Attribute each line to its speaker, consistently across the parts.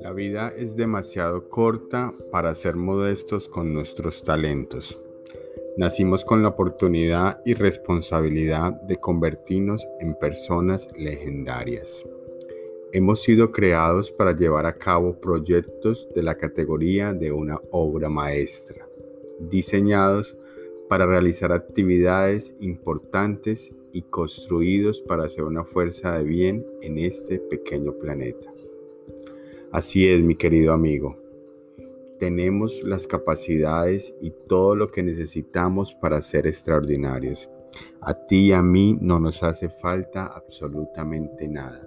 Speaker 1: La vida es demasiado corta para ser modestos con nuestros talentos. Nacimos con la oportunidad y responsabilidad de convertirnos en personas legendarias. Hemos sido creados para llevar a cabo proyectos de la categoría de una obra maestra, diseñados para realizar actividades importantes y construidos para ser una fuerza de bien en este pequeño planeta. Así es, mi querido amigo tenemos las capacidades y todo lo que necesitamos para ser extraordinarios. A ti y a mí no nos hace falta absolutamente nada.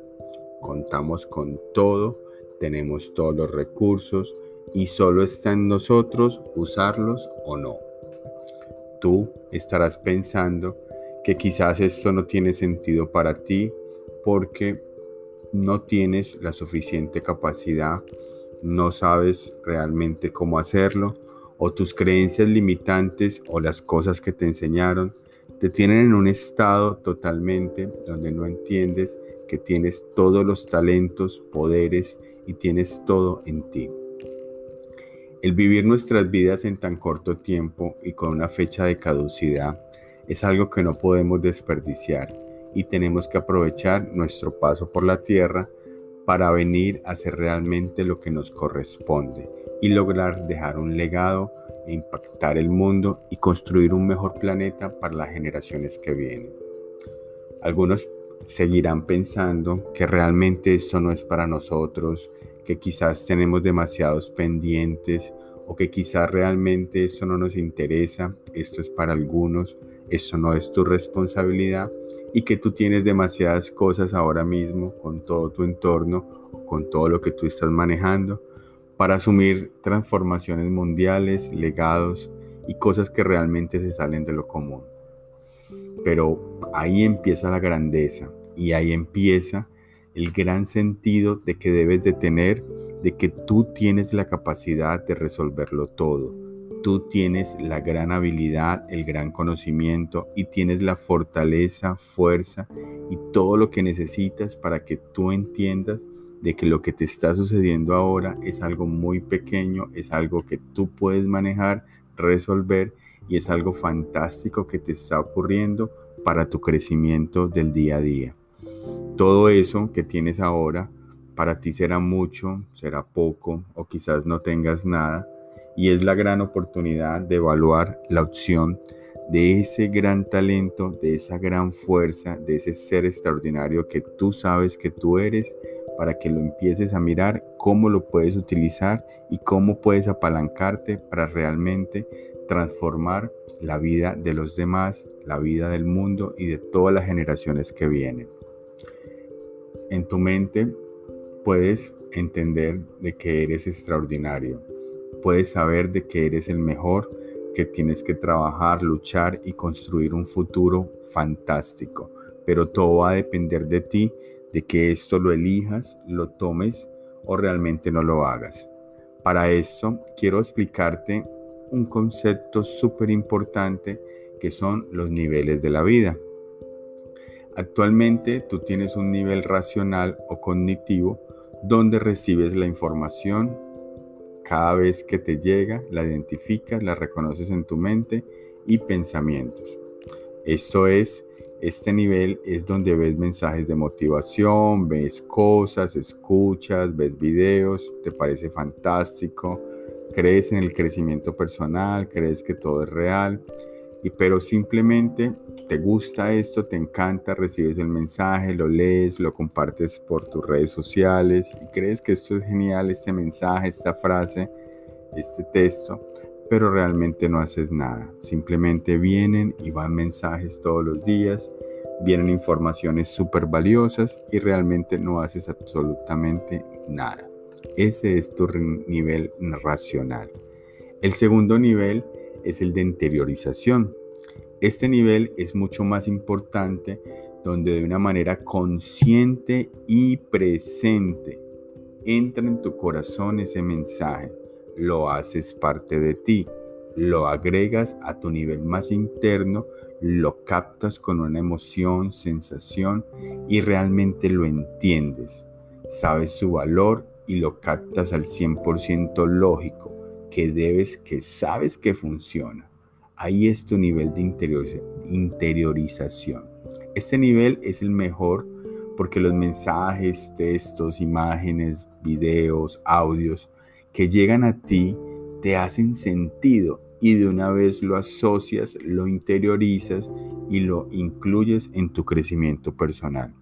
Speaker 1: Contamos con todo, tenemos todos los recursos y solo está en nosotros usarlos o no. Tú estarás pensando que quizás esto no tiene sentido para ti porque no tienes la suficiente capacidad no sabes realmente cómo hacerlo, o tus creencias limitantes o las cosas que te enseñaron te tienen en un estado totalmente donde no entiendes que tienes todos los talentos, poderes y tienes todo en ti. El vivir nuestras vidas en tan corto tiempo y con una fecha de caducidad es algo que no podemos desperdiciar y tenemos que aprovechar nuestro paso por la tierra para venir a hacer realmente lo que nos corresponde y lograr dejar un legado e impactar el mundo y construir un mejor planeta para las generaciones que vienen. Algunos seguirán pensando que realmente esto no es para nosotros, que quizás tenemos demasiados pendientes o que quizás realmente esto no nos interesa, esto es para algunos, esto no es tu responsabilidad y que tú tienes demasiadas cosas ahora mismo con todo tu entorno, con todo lo que tú estás manejando, para asumir transformaciones mundiales, legados y cosas que realmente se salen de lo común. Pero ahí empieza la grandeza y ahí empieza el gran sentido de que debes de tener de que tú tienes la capacidad de resolverlo todo Tú tienes la gran habilidad, el gran conocimiento y tienes la fortaleza, fuerza y todo lo que necesitas para que tú entiendas de que lo que te está sucediendo ahora es algo muy pequeño, es algo que tú puedes manejar, resolver y es algo fantástico que te está ocurriendo para tu crecimiento del día a día. Todo eso que tienes ahora para ti será mucho, será poco o quizás no tengas nada y es la gran oportunidad de evaluar la opción de ese gran talento, de esa gran fuerza, de ese ser extraordinario que tú sabes que tú eres, para que lo empieces a mirar cómo lo puedes utilizar y cómo puedes apalancarte para realmente transformar la vida de los demás, la vida del mundo y de todas las generaciones que vienen. En tu mente puedes entender de que eres extraordinario, puedes saber de que eres el mejor, que tienes que trabajar, luchar y construir un futuro fantástico. Pero todo va a depender de ti, de que esto lo elijas, lo tomes o realmente no lo hagas. Para esto quiero explicarte un concepto súper importante que son los niveles de la vida. Actualmente tú tienes un nivel racional o cognitivo donde recibes la información cada vez que te llega, la identificas, la reconoces en tu mente y pensamientos. Esto es, este nivel es donde ves mensajes de motivación, ves cosas, escuchas, ves videos, te parece fantástico, crees en el crecimiento personal, crees que todo es real y pero simplemente te gusta esto, te encanta, recibes el mensaje, lo lees, lo compartes por tus redes sociales y crees que esto es genial, este mensaje, esta frase, este texto, pero realmente no haces nada. Simplemente vienen y van mensajes todos los días, vienen informaciones súper valiosas y realmente no haces absolutamente nada. Ese es tu nivel racional. El segundo nivel es el de interiorización. Este nivel es mucho más importante donde de una manera consciente y presente entra en tu corazón ese mensaje, lo haces parte de ti, lo agregas a tu nivel más interno, lo captas con una emoción, sensación y realmente lo entiendes. Sabes su valor y lo captas al 100% lógico, que debes, que sabes que funciona. Ahí es tu nivel de interiorización. Este nivel es el mejor porque los mensajes, textos, imágenes, videos, audios que llegan a ti te hacen sentido y de una vez lo asocias, lo interiorizas y lo incluyes en tu crecimiento personal.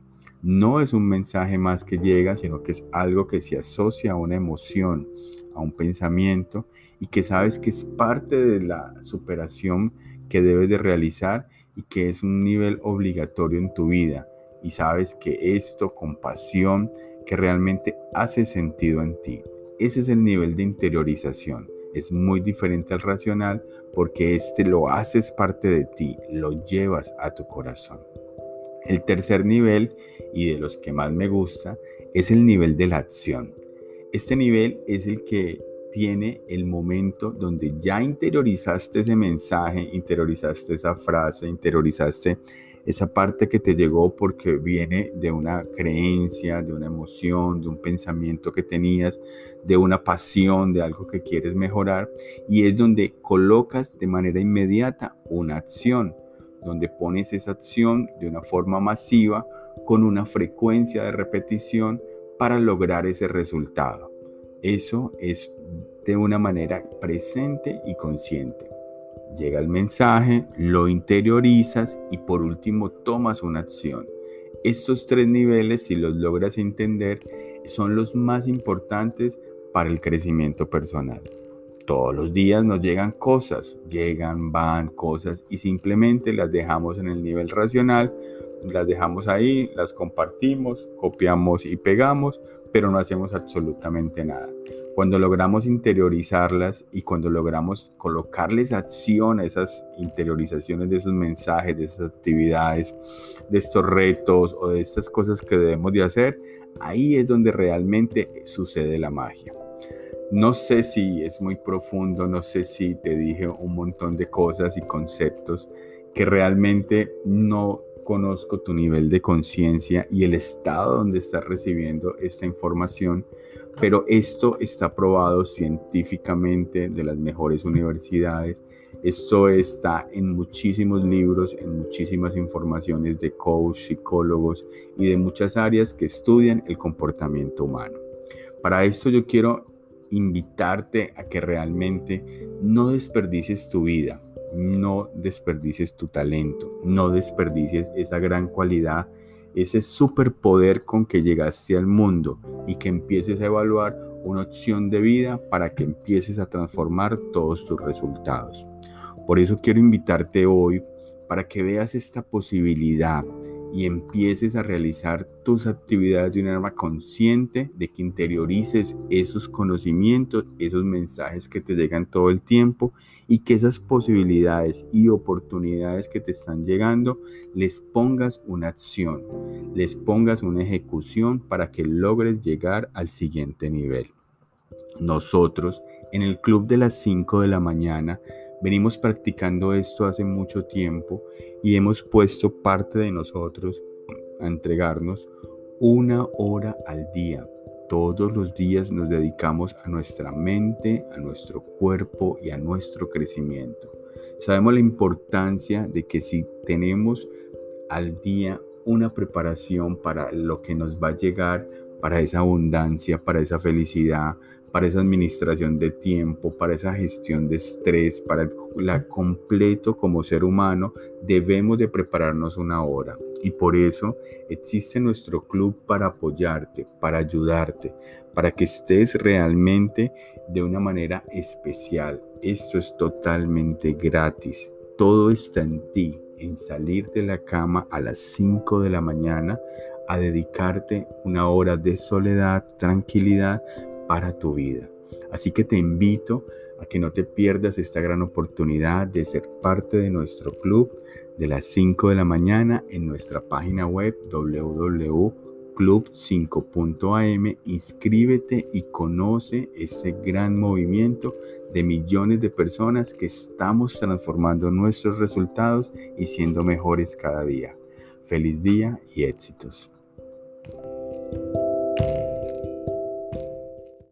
Speaker 1: No es un mensaje más que llega, sino que es algo que se asocia a una emoción, a un pensamiento y que sabes que es parte de la superación que debes de realizar y que es un nivel obligatorio en tu vida. Y sabes que esto con pasión, que realmente hace sentido en ti. Ese es el nivel de interiorización es muy diferente al racional porque este lo haces parte de ti, lo llevas a tu corazón. El tercer nivel, y de los que más me gusta, es el nivel de la acción. Este nivel es el que tiene el momento donde ya interiorizaste ese mensaje, interiorizaste esa frase, interiorizaste esa parte que te llegó porque viene de una creencia, de una emoción, de un pensamiento que tenías, de una pasión, de algo que quieres mejorar, y es donde colocas de manera inmediata una acción, donde pones esa acción de una forma masiva con una frecuencia de repetición para lograr ese resultado. Eso es de una manera presente y consciente. Llega el mensaje, lo interiorizas y por último tomas una acción. Estos tres niveles, si los logras entender, son los más importantes para el crecimiento personal. Todos los días nos llegan cosas, llegan, van cosas y simplemente las dejamos en el nivel racional, las dejamos ahí, las compartimos, copiamos y pegamos, pero no hacemos absolutamente nada. Cuando logramos interiorizarlas y cuando logramos colocarles acción a esas interiorizaciones de esos mensajes, de esas actividades, de estos retos o de estas cosas que debemos de hacer, ahí es donde realmente sucede la magia. No sé si es muy profundo, no sé si te dije un montón de cosas y conceptos que realmente no conozco tu nivel de conciencia y el estado donde estás recibiendo esta información pero esto está probado científicamente de las mejores universidades. Esto está en muchísimos libros, en muchísimas informaciones de coach, psicólogos y de muchas áreas que estudian el comportamiento humano. Para esto yo quiero invitarte a que realmente no desperdicies tu vida, no desperdicies tu talento, no desperdicies esa gran cualidad ese superpoder con que llegaste al mundo y que empieces a evaluar una opción de vida para que empieces a transformar todos tus resultados. Por eso quiero invitarte hoy para que veas esta posibilidad y empieces a realizar tus actividades de una forma consciente, de que interiorices esos conocimientos, esos mensajes que te llegan todo el tiempo y que esas posibilidades y oportunidades que te están llegando les pongas una acción, les pongas una ejecución para que logres llegar al siguiente nivel. Nosotros en el club de las 5 de la mañana Venimos practicando esto hace mucho tiempo y hemos puesto parte de nosotros a entregarnos una hora al día. Todos los días nos dedicamos a nuestra mente, a nuestro cuerpo y a nuestro crecimiento. Sabemos la importancia de que si tenemos al día una preparación para lo que nos va a llegar, para esa abundancia, para esa felicidad, para esa administración de tiempo, para esa gestión de estrés, para la completo como ser humano, debemos de prepararnos una hora. Y por eso existe nuestro club para apoyarte, para ayudarte, para que estés realmente de una manera especial. Esto es totalmente gratis. Todo está en ti, en salir de la cama a las 5 de la mañana a dedicarte una hora de soledad, tranquilidad para tu vida. Así que te invito a que no te pierdas esta gran oportunidad de ser parte de nuestro club de las 5 de la mañana en nuestra página web www.club5.am. Inscríbete y conoce este gran movimiento de millones de personas que estamos transformando nuestros resultados y siendo mejores cada día. Feliz día y éxitos.